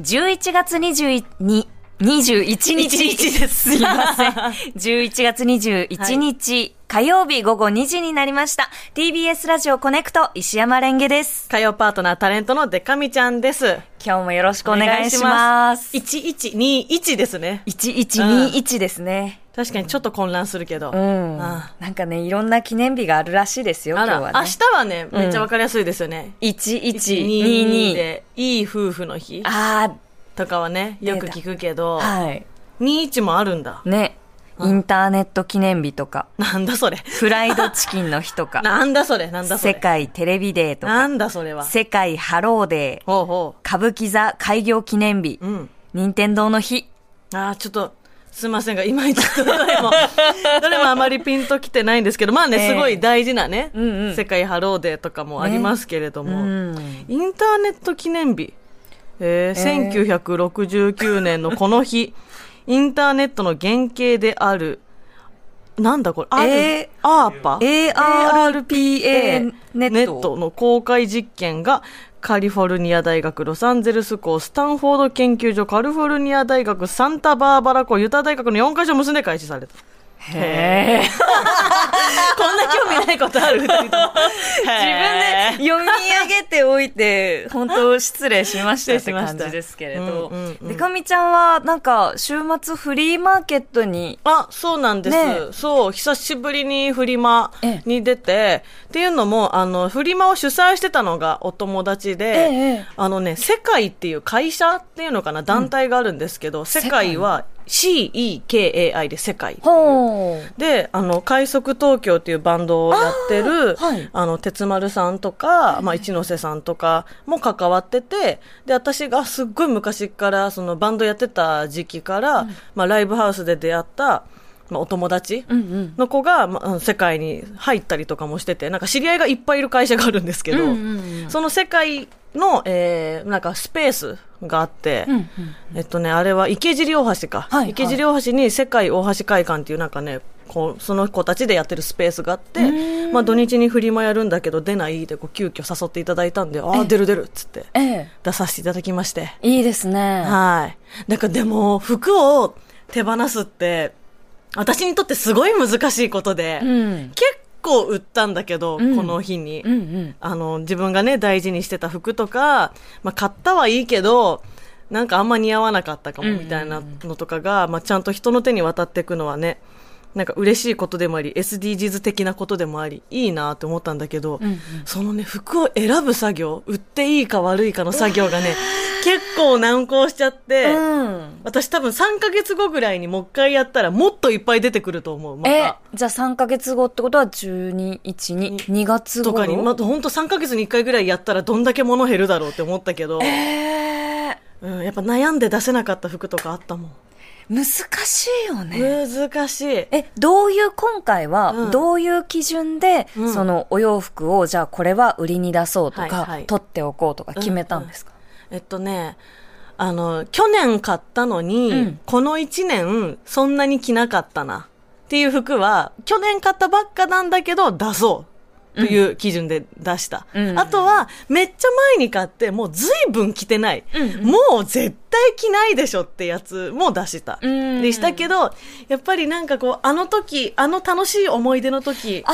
11月22、21 日です。すいません。11月21日、火曜日午後2時になりました。TBS ラジオコネクト、石山レンゲです。火曜パートナータレントのデカミちゃんです。今日もよろしくお願いします。1121ですね。1121ですね。確かにちょっと混乱するけど。うん。あなんかね、いろんな記念日があるらしいですよ、今日はね。明日はね、めっちゃわかりやすいですよね。1122。で、いい夫婦の日あとかはね、よく聞くけど、あ、はい。21もあるんだ。ね。インターネット記念日とか、なんだそれ。フライドチキンの日とか、なんだそれ、なんだそれ。世界テレビデーとか、なんだそれは。世界ハローデー、ほうほ歌舞伎座開業記念日う。、うん。任天堂の日。あーちょっと、すいませんが、いまいちどれも、どれもあまりピンときてないんですけど、まあね、ええすごい大事なね、うんうん世界ハローデーとかもありますけれども、うん。インターネット記念日。えーえ1969年のこの日、インターネットの原型である、なんだこれ、ある、えアーパ ARPA ネットネットの公開実験が、カリフォルニア大学ロサンゼルス校、スタンフォード研究所、カリフォルニア大学、サンタバーバラ校、ユタ大学の4カ所結んで開始された。へえ。こんな興味ないことある 自分で読み上げておいて、本当失礼しましたって感じですけれど。うんうんう。ん。でかみちゃんは、なんか、週末フリーマーケットに、あ、そうなんです。ね。そう、久しぶりにフリマに出て、っていうのも、あの、フリマを主催してたのがお友達で、ええあのね、世界っていう会社っていうのかな、団体があるんですけど、世界は CEKAI で世界。で、あの、快速東京っていうバンドをやってる、あーはい。あの、鉄丸さんとか、まあ、一ノ瀬さんとかも関わってて、で、私がすっごい昔から、そのバンドやってた時期から、まあ、ライブハウスで出会った、まあ、お友達うんうん。の子が、まあ、世界に入ったりとかもしてて、なんか知り合いがいっぱいいる会社があるんですけど、うんうんうんその世界の、えー、なんかスペースがあって、うんうんえっとね、あれは池尻大橋か。はい。池尻大橋に世界大橋会館っていうなんかね、こう、その子たちでやってるスペースがあって、まあ土日にフリマやるんだけど出ないでこう急遽誘っていただいたんで、ああ、出る出るっつってええ。出させていただきまして。いいですね。はい。なんかでも、服を手放すって、私にとってすごい難しいことで、うん。結構売ったんだけど、うんこの日に。うんうん。あの、自分がね、大事にしてた服とか、まあ、買ったはいいけど、なんかあんま似合わなかったかもみたいなのとかが、まあ、ちゃんと人の手に渡っていくのはね、なんか嬉しいことでもあり、SDGs 的なことでもあり、いいなって思ったんだけど、うんうんそのね、服を選ぶ作業、売っていいか悪いかの作業がね、結構難航しちゃって、うん。私多分3ヶ月後ぐらいにもう一回やったらもっといっぱい出てくると思う、また。え、じゃあ3ヶ月後ってことは12、1、2、2月頃とかに、まあ、ほんと3ヶ月に1回ぐらいやったらどんだけ物減るだろうって思ったけど、えうん、やっぱ悩んで出せなかった服とかあったもん。ー、難しいよね。難しい。え、どういう、今回はう、ん。どういう基準で、うん。そのお洋服を、じゃあこれは売りに出そうとか、はいはい。取っておこうとか決めたんですか、えっとね、あの、去年買ったのに、うん。この1年そんなに着なかったな。っていう服は、去年買ったばっかなんだけど出そう。という基準で出した。うんあとは、めっちゃ前に買って、もう随分着てない。うんもう絶対着ないでしょってやつも出した。うんでしたけど、やっぱりなんかこう、あの時、あの楽しい思い出の時、あ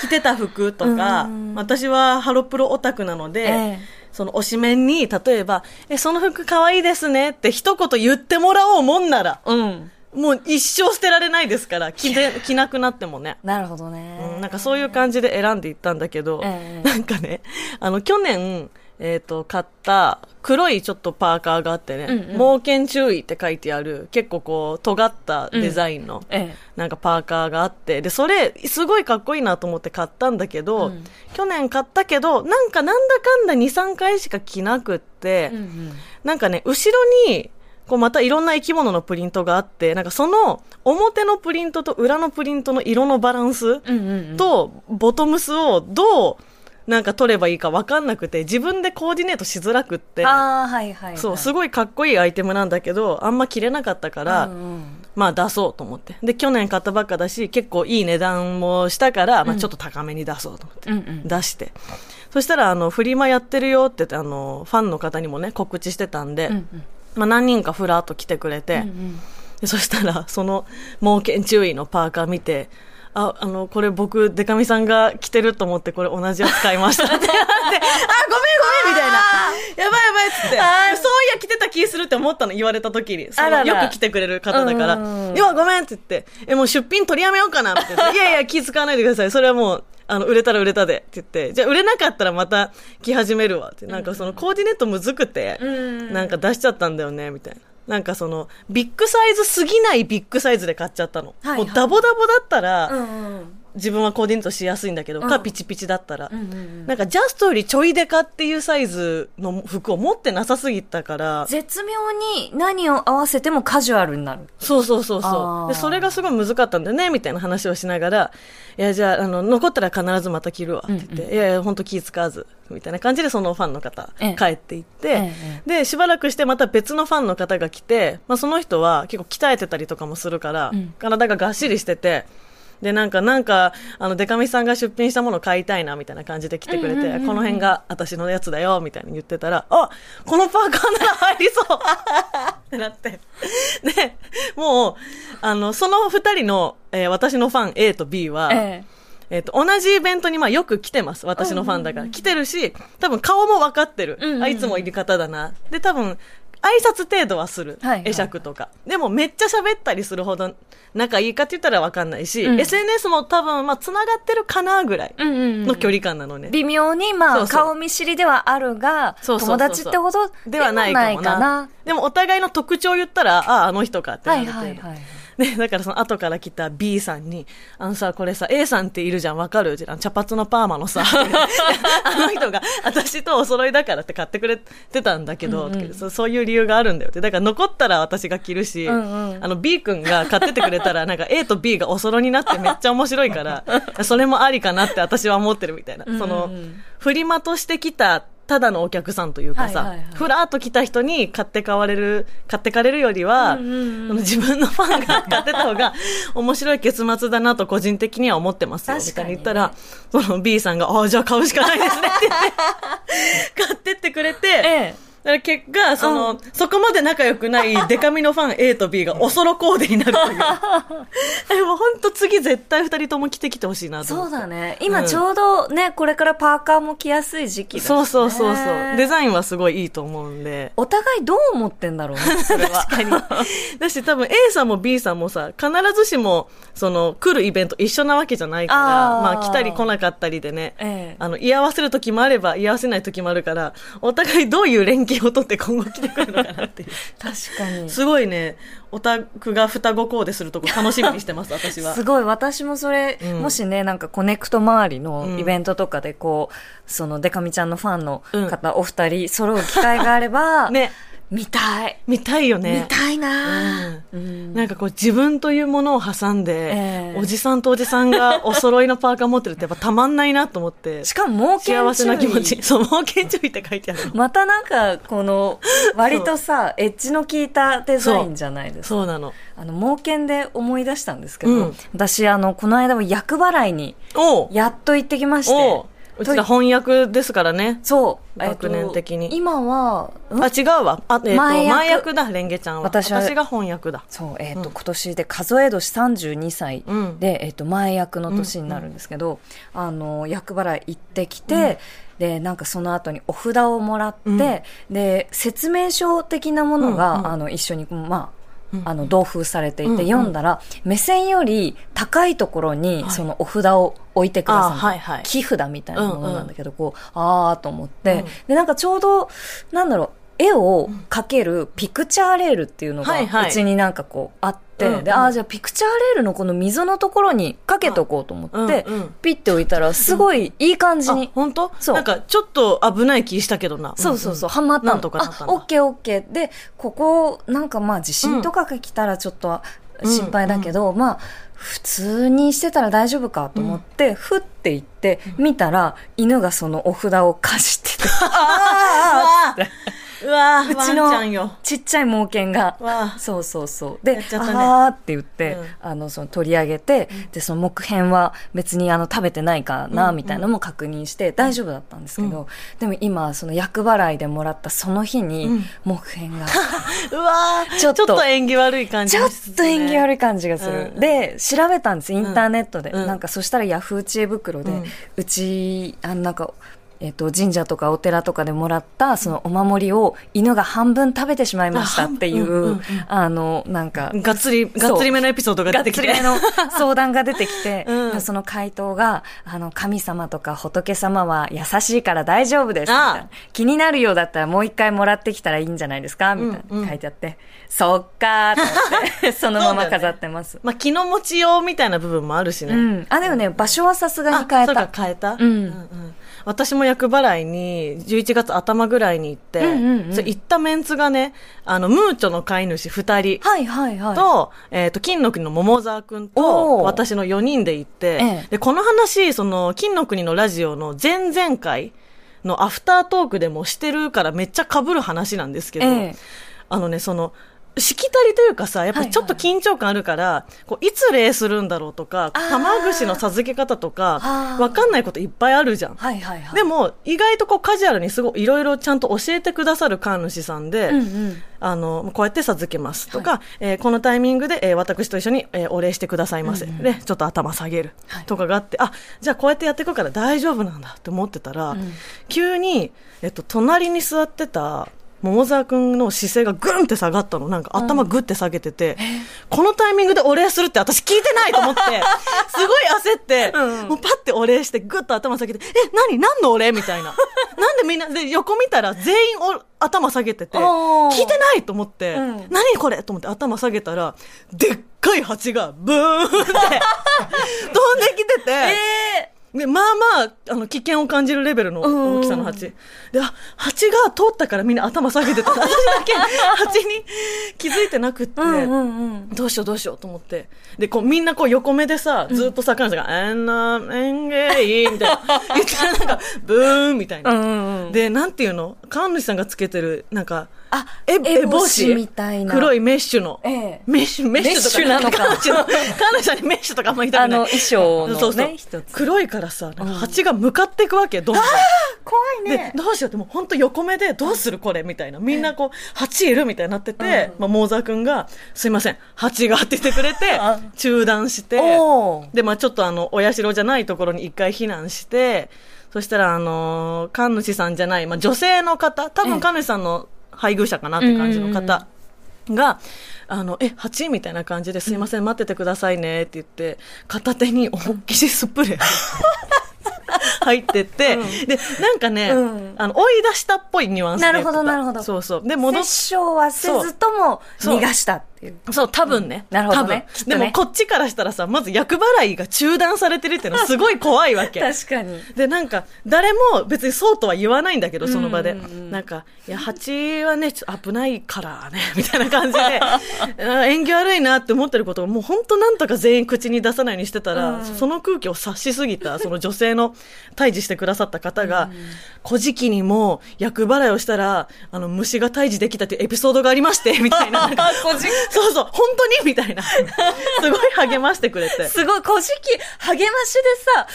着てた服とか、うん私はハロプロオタクなので、ええその推しメンに、例えば、え、その服可愛いですねって一言言ってもらおうもんなら、あ。うん。もう一生捨てられないですから、着て、着なくなってもね。なるほどね。うん、なんかそういう感じで選んでいったんだけど、ええ なんかね、あの、去年、えっ、と、買った黒いちょっとパーカーがあってね、うんうん猛犬注意って書いてある、結構こう、尖ったデザインの、ええ。なんかパーカーがあって、で、それ、すごいかっこいいなと思って買ったんだけど、うん去年買ったけど、なんかなんだかんだ2、3回しか着なくって、うんうんなんかね、後ろに、こうまたいろんな生き物のプリントがあって、なんかその表のプリントと裏のプリントの色のバランス。とボトムスをどうなんか取ればいいか分かんなくて、自分でコーディネートしづらくって、ああ、はいはい、はい。そう、すごいかっこいいアイテムなんだけど、あんま着れなかったから、うんうんまあ出そうと思って。で、去年買ったばっかだし、結構いい値段もしたから、まあちょっと高めに出そうと思って、うんうん出して。そしたら、あの、フリマやってるよって言って、あの、ファンの方にもね、告知してたんで、うんうんまあ何人かふらっと来てくれて、でそしたら、その、猛犬注意のパーカー見て、あ、あの、これ僕、デカミさんが着てると思って、これ同じやつ買いました。って言って、あ、ごめんごめんみたいな。やばいやばいっつって、そういや着てた気するって思ったの、言われた時に。らら。よく来てくれる方だから、うんいや、ごめんって言って、え、もう出品取りやめようかなって言って、いやいや、気使わないでください。それはもう、あの、売れたら売れたでって言って、じゃあ売れなかったらまた着始めるわって。なんかそのコーディネートむずくて、んなんか出しちゃったんだよね、みたいな。なんかその、ビッグサイズすぎないビッグサイズで買っちゃったの。はいはいもうダボダボだったら、うんうん自分はコーディネートしやすいんだけど、うん。かピチピチだったら、うんうんうん。なんかジャストよりちょいデカっていうサイズの服を持ってなさすぎたから、絶妙に何を合わせてもカジュアルになる。そうそうそうあそー。う。で、それがすごい難かったんだよね、みたいな話をしながら、いや、じゃあ、あの、残ったら必ずまた着るわ、って言って、いやいや、本当気使わず、みたいな感じでそのファンの方、ええ。帰っていって、ええで、しばらくしてまた別のファンの方が来て、まあその人は結構鍛えてたりとかもするから、うん。体ががっしりしてて、で、なんか、なんか、あの、デカミさんが出品したもの買いたいな、みたいな感じで来てくれて、うんうんうんうんこの辺が私のやつだよ、みたいに言ってたら、あこのパーカーなら入りそう ってなって。で、もう、あの、その二人の、えー私のファン A と B は、ええっ、と、同じイベントにまあよく来てます。私のファンだから。来てるし、多分顔も分かってる。うんうんうんあ、いつもいる方だな。で、多分、挨拶程度はする。はいはい会釈とか。でもめっちゃ喋ったりするほど仲いいかって言ったら分かんないし、うん SNS も多分、まあ、繋がってるかなぐらいうんうんうんの距離感なのね。微妙に、まあ、そうそう顔見知りではあるが、そうそうそうそう友達ってほどではないかもな。でもお互いの特徴を言ったら、ああ、あの人かってなはいる程度。はいはい。で、だからその後から来た B さんに、あのさ、これさ、A さんっているじゃん、わかる？あの茶髪のパーマのさ、あの人が私とお揃いだからって買ってくれてたんだけど、うんうんそそういう理由があるんだよって。だから残ったら私が着るし、うんうんあの B 君が買っててくれたら、なんか A と B がお揃いになってめっちゃ面白いから、それもありかなって私は思ってるみたいな。そのうんうんうん、フリマとして来た、ただのお客さんというかさ、はいはいはい。ふらっと来た人に買って買われる、買ってかれるよりは、うんうんうんその自分のファンが買ってた方が 面白い結末だなと個人的には思ってますよ。みたいに言ったら、その B さんが、ああ、じゃあ買うしかないですねって言って、買ってってくれて、ええ。だから結果、その、そこまで仲良くない デカミのファン A と B がおそろコーデになるという。え、もう本当次絶対二人とも着てきてほしいなと思って。そうだね。今ちょうどね、これからパーカーも着やすい時期だし、ね。そうそうそうそう。デザインはすごいいいと思うんで。お互いどう思ってんだろうね、それは。確かに。だし多分 A さんも B さんもさ、必ずしも、その、来るイベント一緒なわけじゃないから、あーまあ来たり来なかったりでね、ええあの、居合わせる時もあれば居合わせない時もあるから、お互いどういう連携を取って今後来てくるのかなっていう。確かに。すごいね、オタクが双子コーデするとこ楽しみにしてます、私はす。ごい、私もそれ、うんもしね、なんかコネクト周りのうんイベントとかで、こう、そのデカミちゃんのファンの方、お二人揃う機会があれば、ね、見たい。見たいよね。見たいなうんうんなんかこう自分というものを挟んで、ええおじさんとおじさんがお揃いのパーカー持ってるってやっぱたまんないなと思って。しかも、冒険幸せな気持ち。そう、冒険注意って書いてあるの。またなんか、この、割とさ、エッジの効いたデザインじゃないですか。そうなの。あの、冒険で思い出したんですけど、うん私、あの、この間は厄払いに、やっと行ってきまして、おううちら翻訳ですからね。そう、学年的に。今は、ん？あ、違うわ。あ、えっ、と、前役前役だ、レンゲちゃんは。私はが翻訳だ。そう、えっ、と、うん。今年で数え年32歳で、うん。えっ、と、前役の年になるんですけど、あの、厄払い行ってきて、で、なんかその後にお札をもらって、うん。で、説明書的なものが、うんうんあの、一緒に、まあ、うん。あの、同封されていて、うんうん。読んだら、目線より高いところに、はい。そのお札を置いてください、あはいはい。木札みたいなものなんだけど、こう、あーと思って、うん。で、なんかちょうど、なんだろう、絵を描けるピクチャーレールっていうのが、うちになんかこうあって、で、ああ、じゃあピクチャーレールのこの溝のところにかけとこうと思って、うんうん。ピッて置いたら、すごいいい感じあに、、本当？そう。なんか、ちょっと危ない気したけどな。そうそうそう、んはまったんとかなったんだあ、オッケーオッケー。で、ここ、なんかまあ地震とかが来たらちょっと心配だけど、まあ、普通にしてたら大丈夫かと思って、ふって行って、見たら、犬がそのお札を貸してて、ああ うわーうちのちっちゃい猛犬が。そうそうそう。でね。あーって言って、うん。あのその取り上げて、でその木片は別にあの食べてないかな、みたいなのも確認して大丈夫だったんですけど、でも今その厄払いでもらったその日に、うん。木片が。うわーちょっと縁起悪い感じちょっと縁起悪いい感じがする。うん。で、調べたんです、インターネットで。うん。なんか、そしたらヤフー知恵袋で、ううんち、あの、なんか、えっと、神社とかお寺とかでもらった、そのお守りを犬が半分食べてしまいましたっていう、あ半分うんうんあの、なんか、がっつりがっつりめのエピソードがが出きて。ってつりめの 相談が出てきて、うん。その回答が、あの、神様とか仏様は優しいから大丈夫です。みたいな。気になるようだったらもう一回もらってきたらいいんじゃないですかみたいうんうん。な書いてあって、そっかーって、そのまま飾ってます。まあ気の持ちようみたいな部分もあるしね、うん。あ、でもね、場所はさすがに変えた。変えた、んうん私も厄払いに11月頭ぐらいに行って、うんうんうん。行ったメンツがねあのムーチョの飼い主2人。はいはいはい。と、えっ、と、金の国の桃沢くんおと、ー。私の4人で行って、ええ。で、この話、その、金の国のラジオの前々回のアフタートークでもしてるからめっちゃ被る話なんですけど、ええ。あのね、その、しきたりというかさ、やっぱりちょっと緊張感あるから、こういつ礼するんだろうとか、玉串の授け方とかわかんないこといっぱいあるじゃん。はいはいはい。でも、意外とこうカジュアルにすごいいろいろちゃんと教えてくださる神主さんで、うんうん。あの、こうやって授けますとか、えーこのタイミングで、えー私と一緒に、えーお礼してくださいませ。で、ちょっと頭下げるはいとかがあって、あ、じゃあこうやってやっていくから大丈夫なんだって思ってたら、ん急に、えっと、隣に座ってた、桃沢くんの姿勢がグンって下がったの。なんか頭グッて下げてて、このタイミングでお礼するって私聞いてないと思って、すごい焦って、うん。もうパッてお礼してグッと頭下げて、え、何？何のお礼？みたいな。なんでみんな、で、横見たら全員お頭下げてて、聞いてないと思って、うん。何これ？と思って頭下げたら、でっかい蜂がブーンって 飛んできてて、えで、まあまあ、あの、危険を感じるレベルの大きさの蜂。で、あ、蜂が通ったからみんな頭下げてた。私だけ蜂に気づいてなくって、うんうんうん。どうしようどうしようと思って。で、こうみんなこう横目でさ、ずっとさ、彼女が、えんな、えんげい、みたいな。言ってなんか、ブーンみたいな。うんうんうん。で、なんていうの？神主さんがつけてる、なんか、あ、え、エボシみたいな。い。黒いメッシュの。ええメッシュ、メッシュとか。メッシュなのか彼女の彼女にメッシュとかあんまり言いたくない。あの衣装のねそうそう黒いからさ、蜂が向かっていくわけ、どんどん。怖いで、どうしようって、もう本当横目で、どうするこれみたいな。みんなこう、蜂いるみたいになってて、まあ、モーザーくんが、すいません、蜂がって言ってくれてあ、中断して、で、まあちょっとあの、お社じゃないところに一回避難して、そしたらあのー神主さんじゃない、まあ女性の方、多分神主さんの配偶者かなって感じの方が、あの、え、蜂みたいな感じで、すいません、待っててくださいねって言って、片手に思いっきりスプレー。入ってって、で、なんかね、うん。あの、追い出したっぽいニュアンスでなるほどなるほど。そうそう。で、戻っ殺傷はせずとも逃がしたっていう。そう、多分ね。なるほどね多分ねでも、こっちからしたらさ、まず厄払いが中断されてるっていうのは すごい怖いわけ。確かに。で、なんか、誰も別にそうとは言わないんだけど、その場で。うんうんうんなんか、いや、蜂はね、ちょっと危ないからね、みたいな感じで、あ縁起悪いなって思ってることを、もう本当なんとか全員口に出さないようにしてたら、うんその空気を察しすぎた、その女性の退治してくださった方が、古事記にも厄払いをしたら、あの、虫が退治できたっていうエピソードがありまして、みたいな。古事 そうそう、本当にみたいな。すごい励ましてくれて。すごい、古事記、励ましで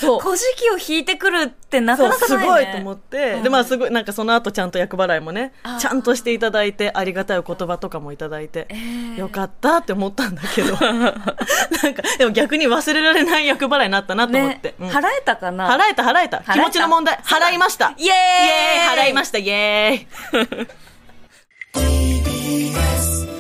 さ、古事記を引いてくるってなかなかない、ね。すごいと思って、うんで、まあすごい、なんかその後ちゃんと厄払いもねちゃんとしていただいて、ありがたいお言葉とかもいただいて、ーよかったって思ったんだけど、なんか、でも逆に忘れられない厄払いになったなと思って。うんね払えたかな？払えた払えた。気持ちの問題。払いました。イエーイイエーイ払いました、イエーイ